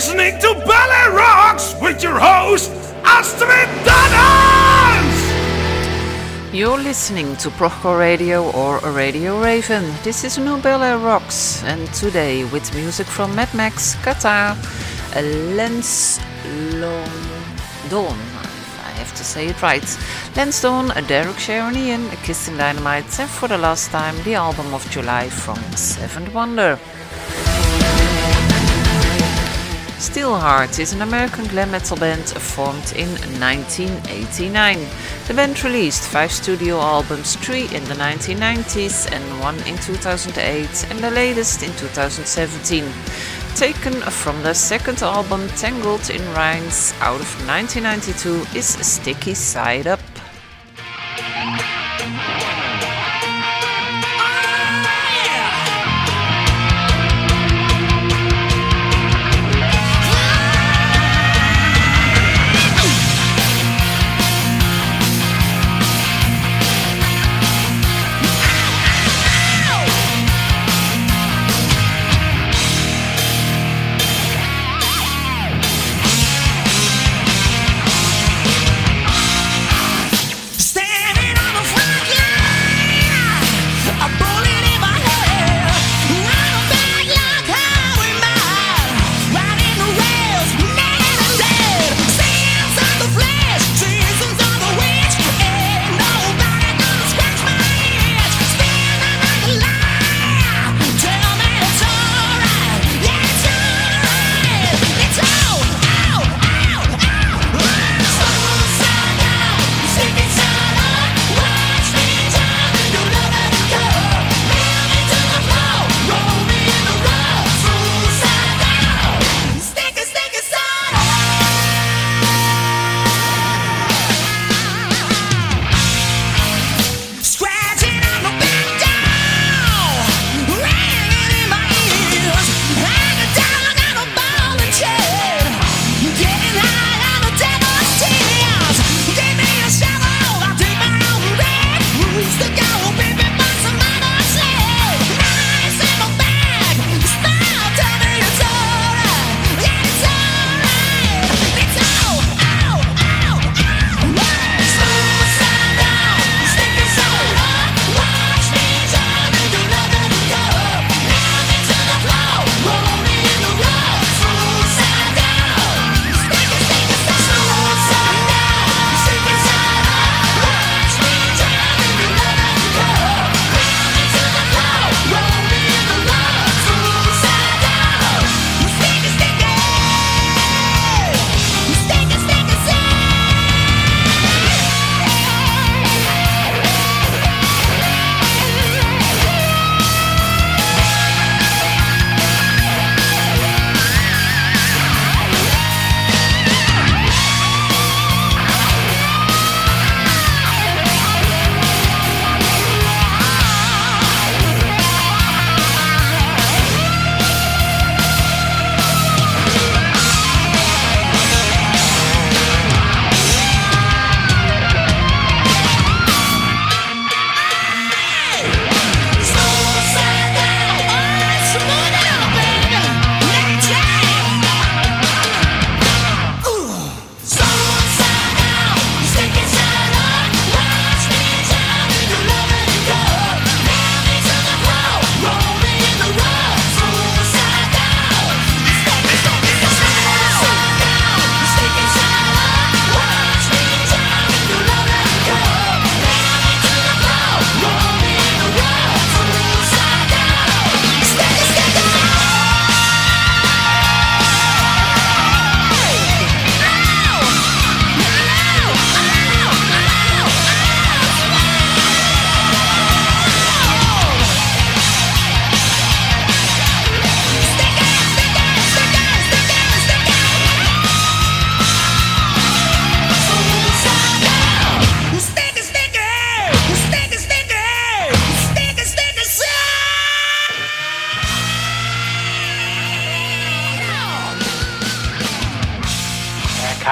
Listening to Ballet Rocks with your host, Astrid Danners! You're listening to Prochor Radio or Radio Raven. This is New Ballet Rocks, and today with music from Mad Max, Qatar, Lens Dawn. I have to say it right. Lansdowne, Derek Sharon Ian, Kissing Dynamite, and for the last time, the album of July from Seventh Wonder. Steelheart is an American glam metal band formed in 1989. The band released five studio albums, three in the 1990s and one in 2008, and the latest in 2017. Taken from their second album, Tangled in Reins, out of 1992, is Sticky Side Up.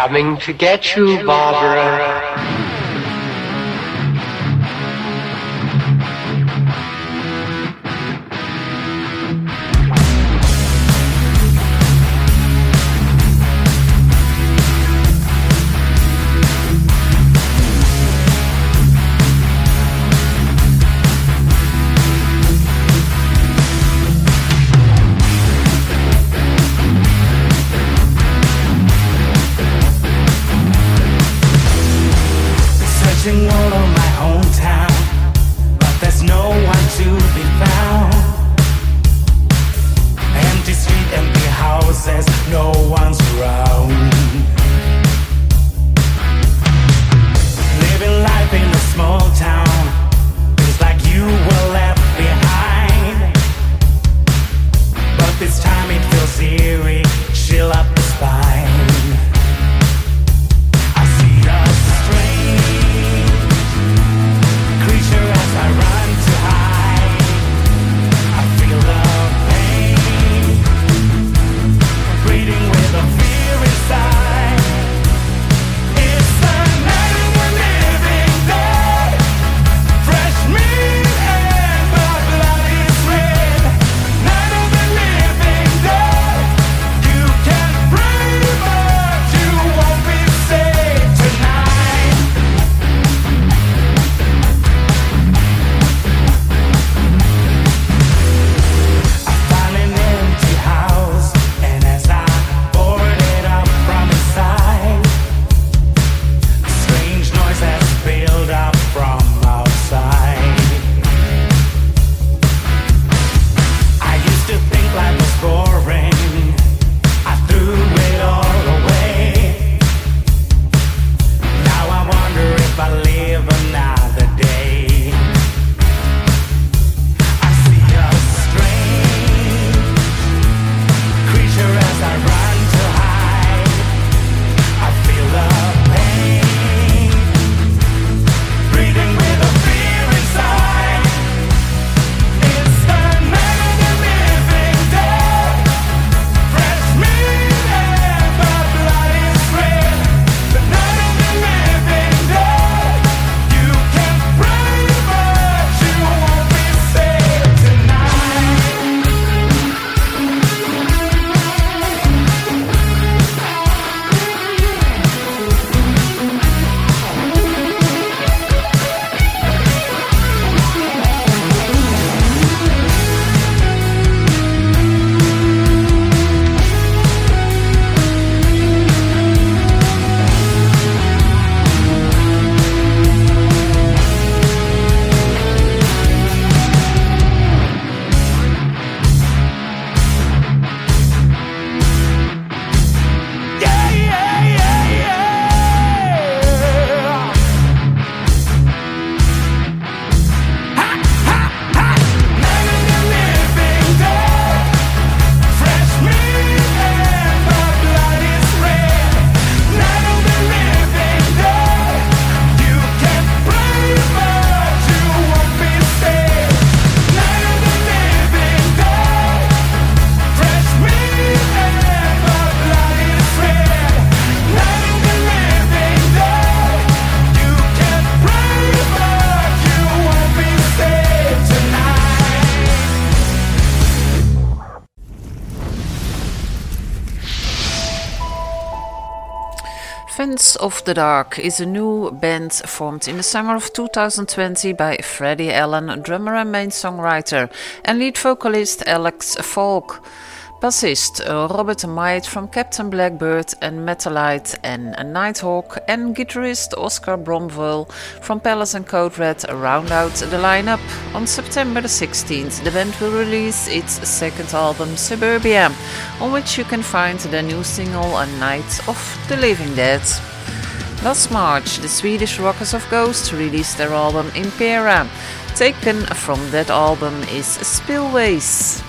Coming to get you, Barbara. Of the Dark is a new band formed in the summer of 2020 by Freddie Allen, drummer and main songwriter, and lead vocalist Alex Falk. Bassist uh, Robert Might from Captain Black Beard and Metalite and Nighthawk, and guitarist Oscar Bromwell from Palace and Code Red round out the lineup. On September the 16th, the band will release its second album, Suburbia, on which you can find the new single A Night of the Living Dead. Last March, the Swedish Rockers of Ghost released their album Impera. Taken from that album is Spillways.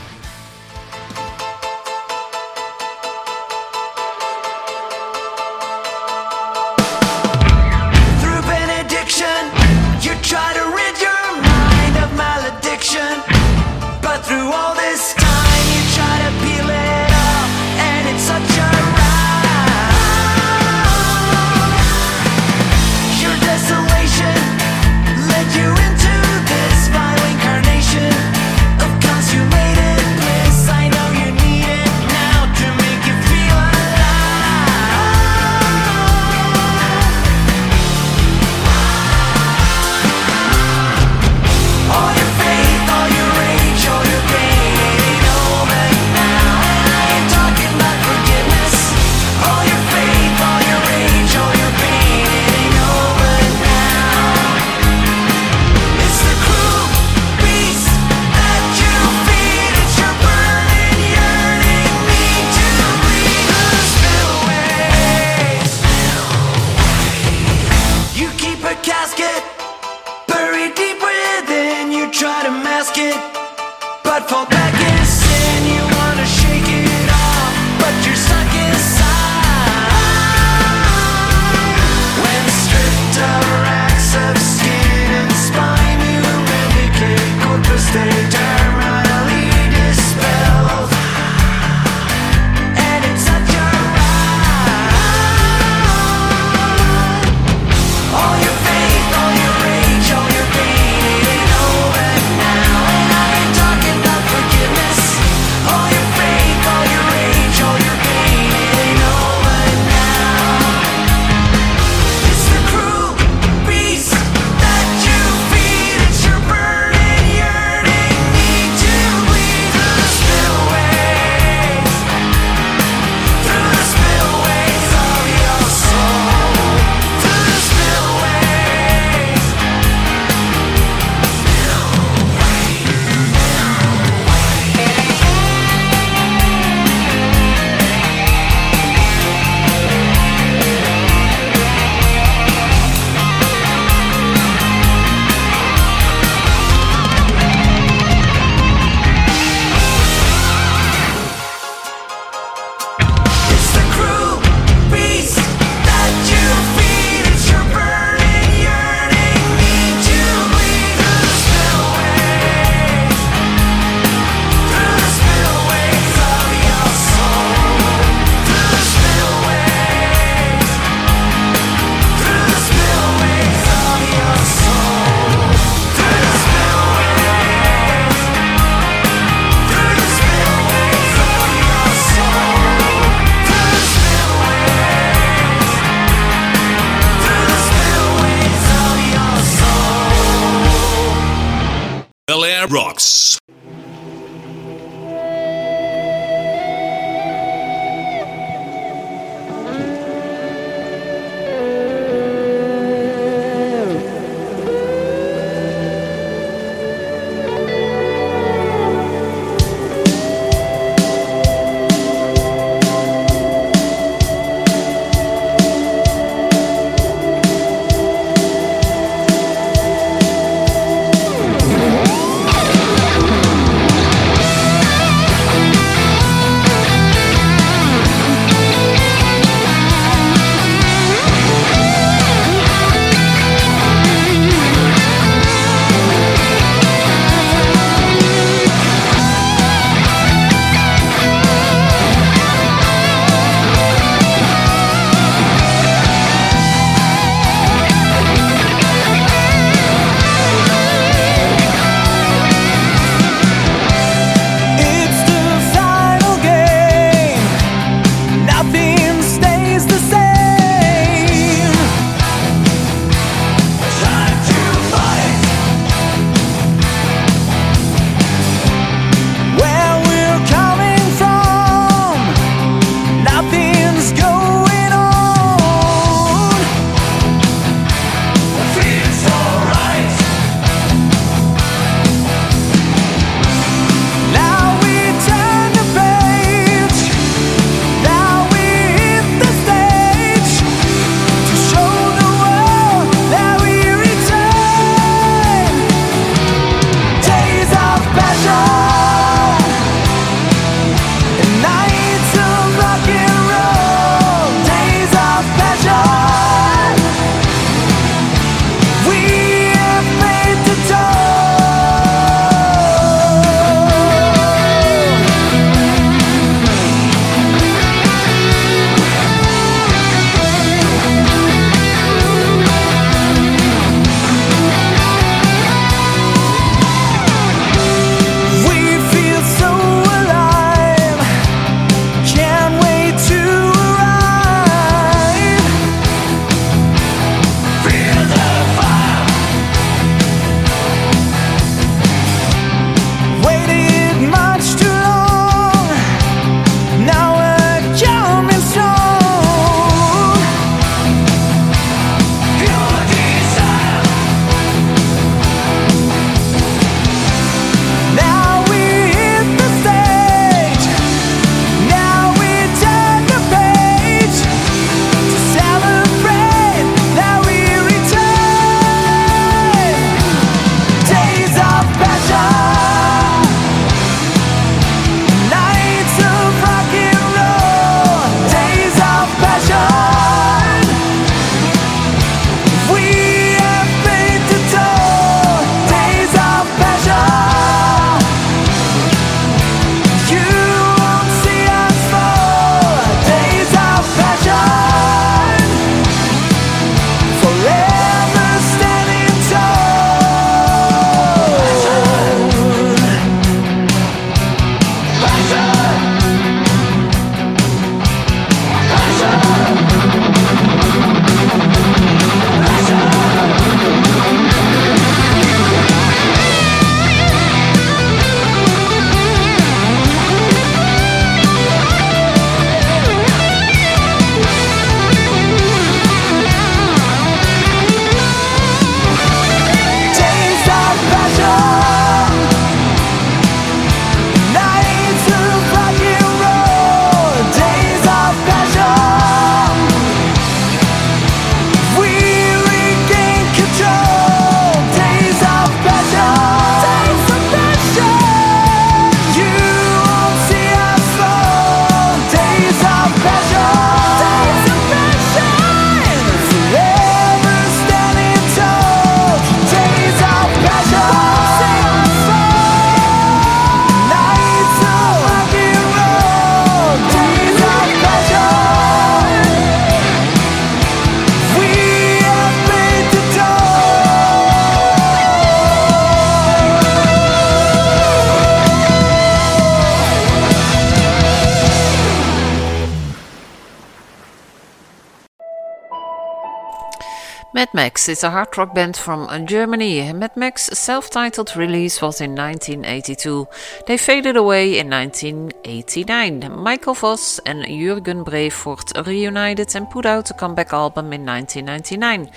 Mad Max is a hard rock band from uh, Germany. Mad Max's self titled release was in 1982. They faded away in 1989. Michael Voss and Jürgen Breforth reunited and put out a comeback album in 1999.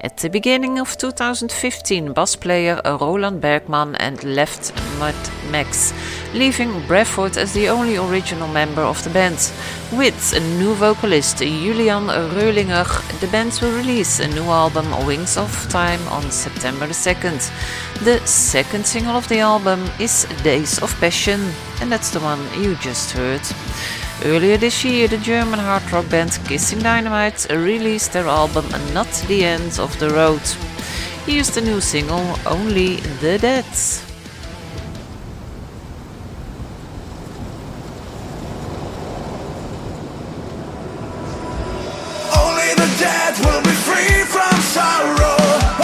At the beginning of 2015, bass player Roland Bergman and left Mad Max, leaving Breforth as the only original member of the band. With a new vocalist Julian Reulinger, the band will release a new album Wings of Time on September the 2nd. The second single of the album is Days of Passion, and that's the one you just heard. Earlier this year, the German hard rock band Kissing Dynamite released their album Not the End of the Road. Here's the new single Only the Dead. The dead will be free from sorrow.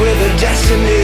With a destiny.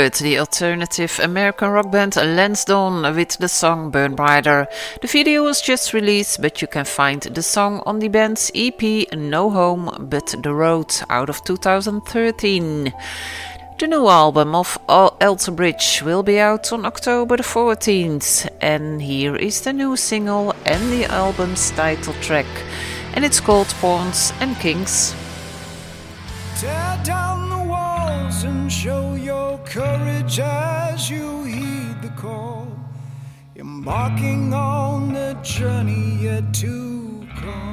The alternative American rock band Lansdowne with the song Burn Brighter. The video was just released, but you can find the song on the band's EP No Home But the Road out of 2013. The new album of Alter Bridge will be out on October the 14th, and here is the new single and the album's title track, and it's called Pawns and Kings. Tear down courage as you heed the call, embarking on the journey yet to come.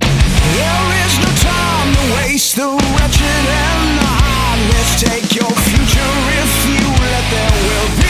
There is no time to waste the wretched and the heartless. Take your future if you let there will be.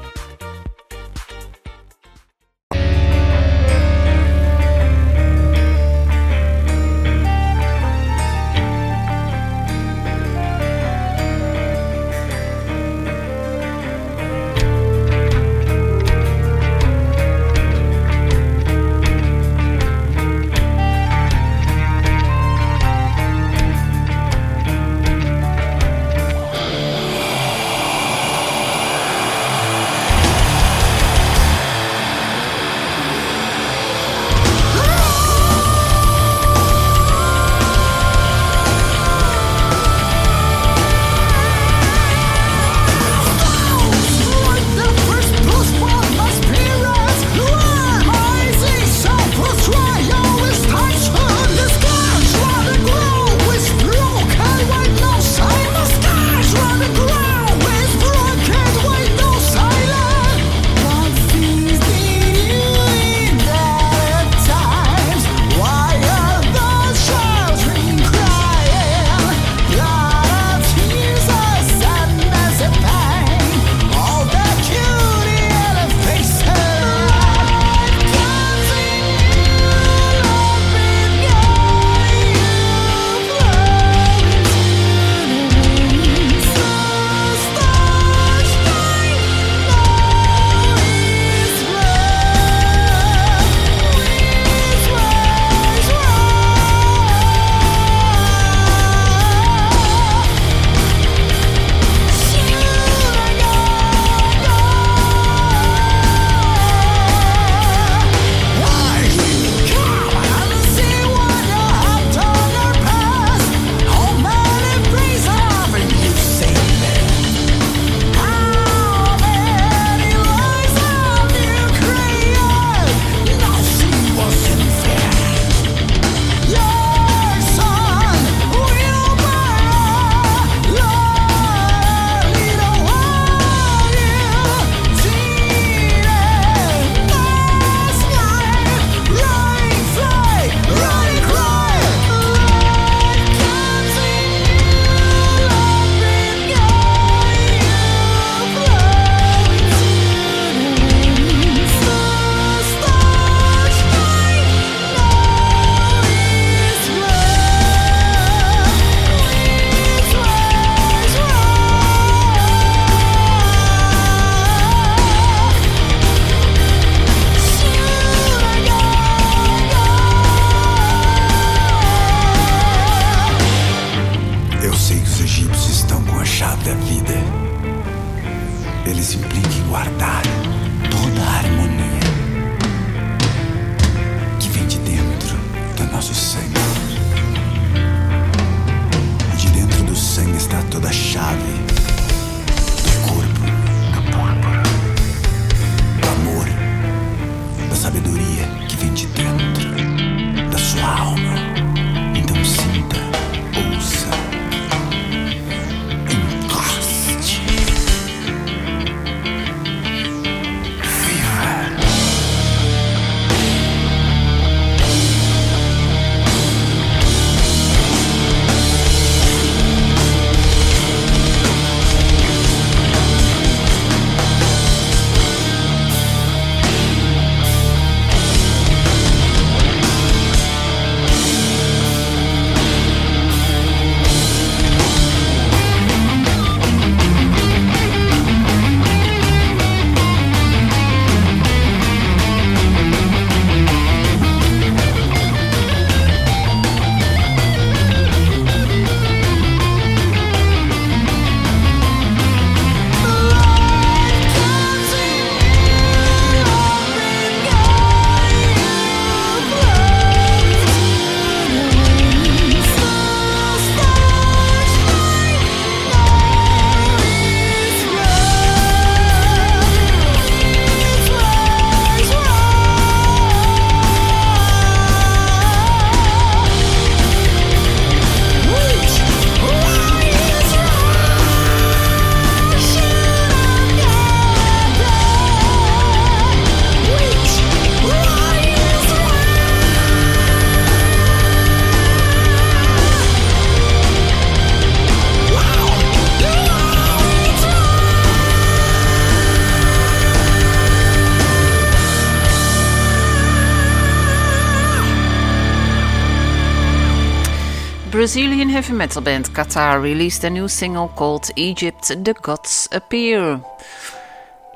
Metal band Qatar released a new single called Egypt The Gods Appear.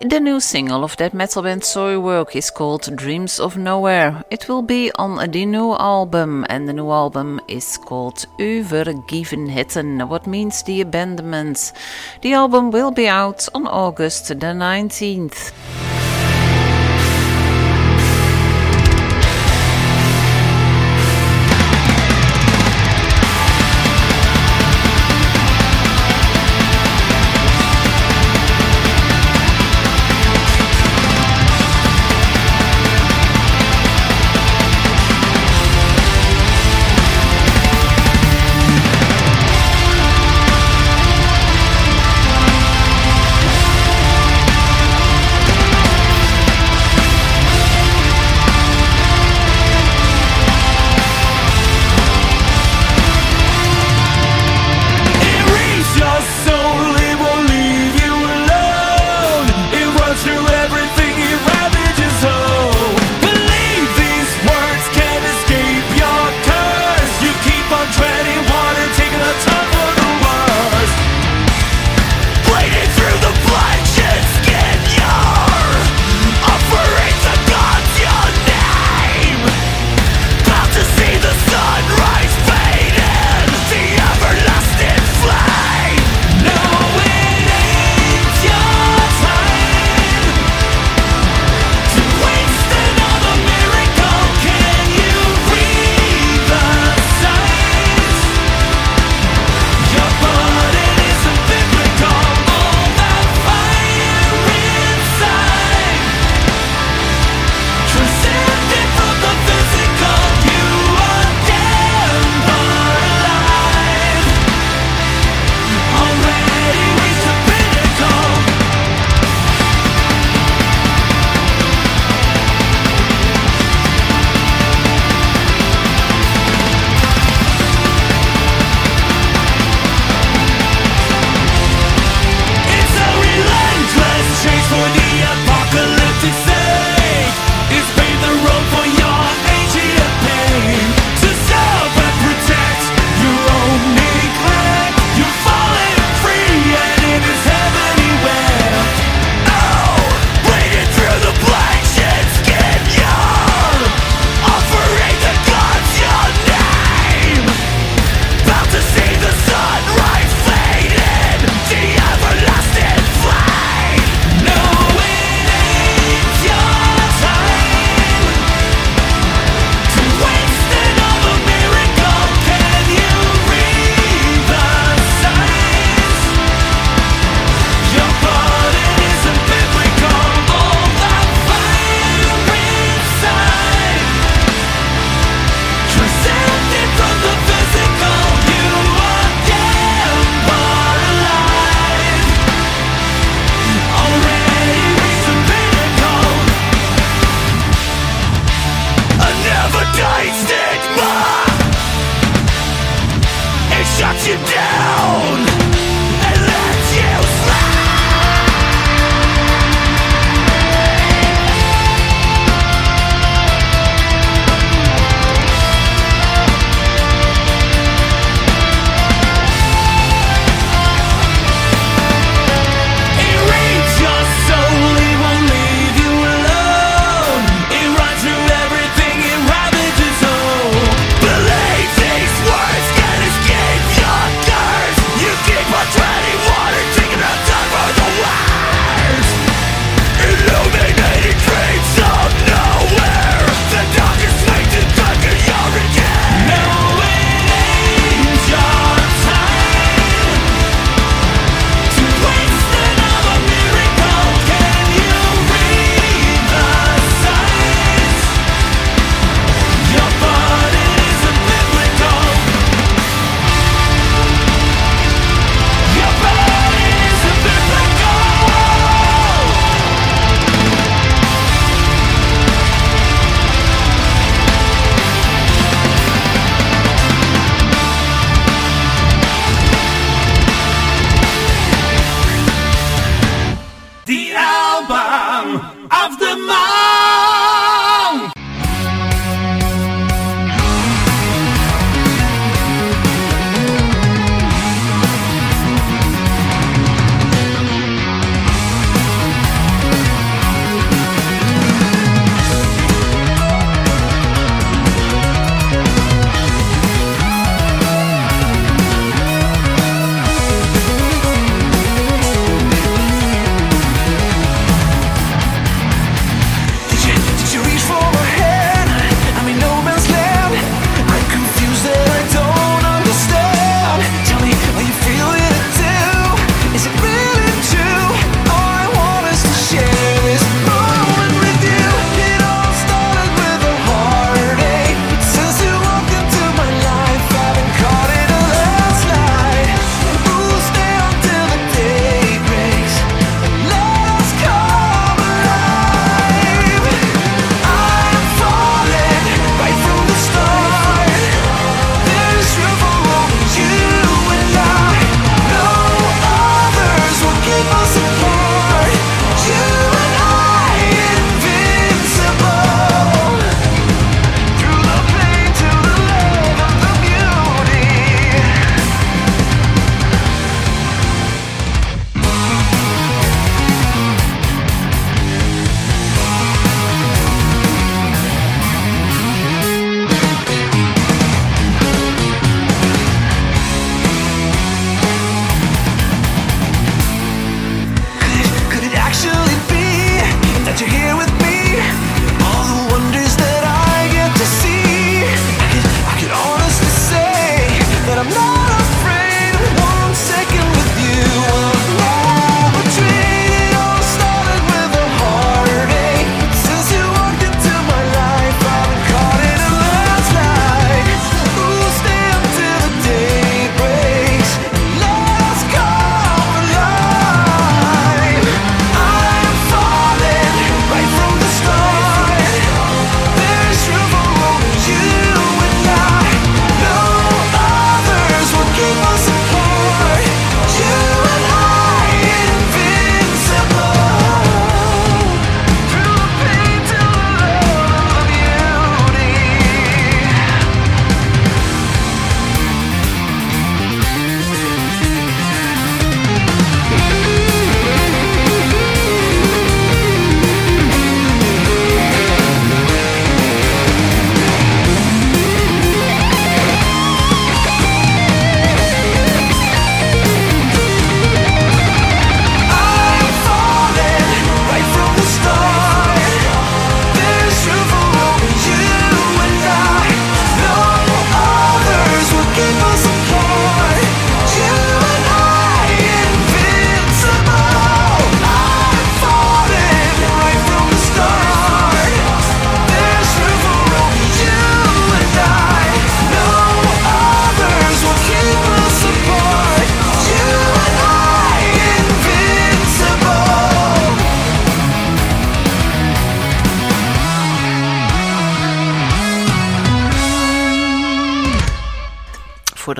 The new single of that metal band Soilwork is called Dreams of Nowhere. It will be on the new album, and the new album is called Overgivenheten, what means the abandonment. The album will be out on August the 19th.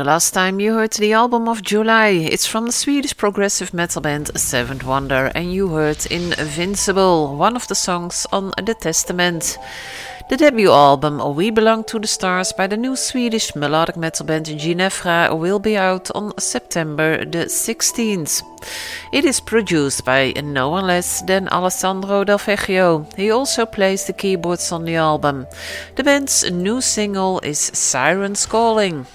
Last time, you heard the album of July. It's from the Swedish progressive metal band Seventh Wonder, and you heard Invincible, one of the songs on The Testament. The debut album We Belong to the Stars by the new Swedish melodic metal band Ginevra will be out on September the 16th. It is produced by no one less than Alessandro Del Vecchio. He also plays the keyboards on the album. The band's new single is Sirens Calling.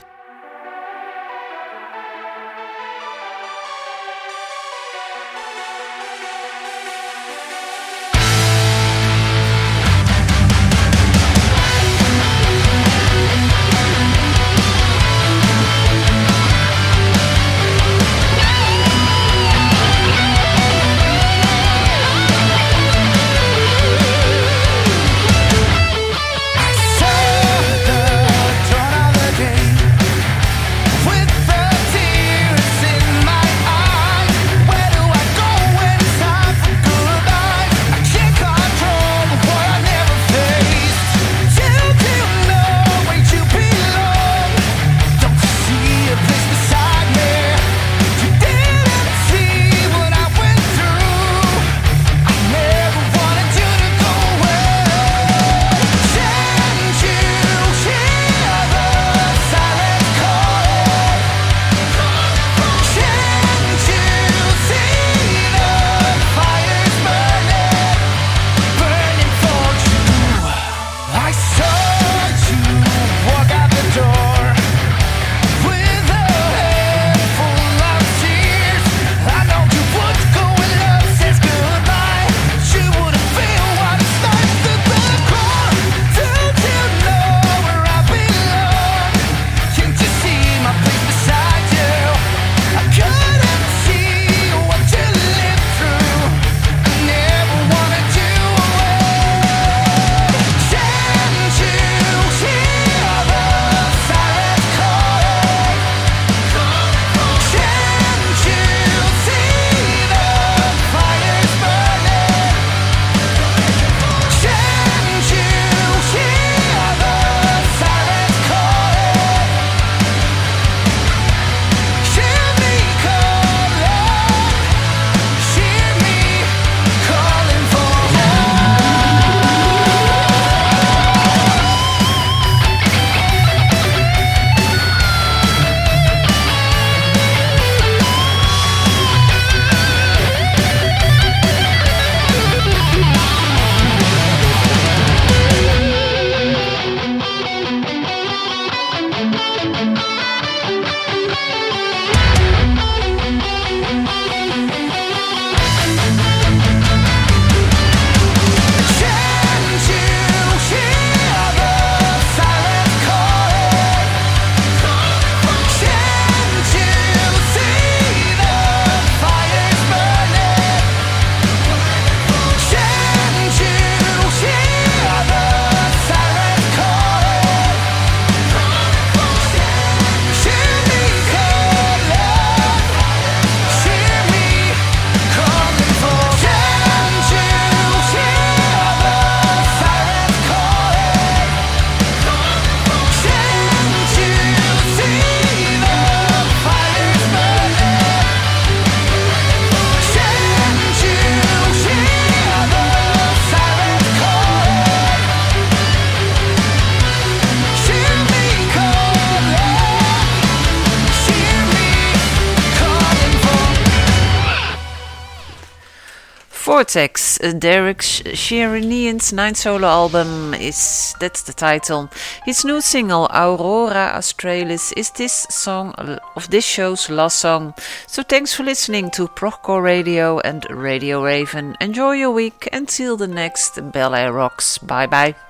Vortex, eh, Derek Sherinian's ninth solo album is that's the title. His new single Aurora Australis is this song of this show's last song. So thanks for listening to Procore Radio and Radio Raven. Enjoy your week until the next Bel Air Rocks. Bye bye.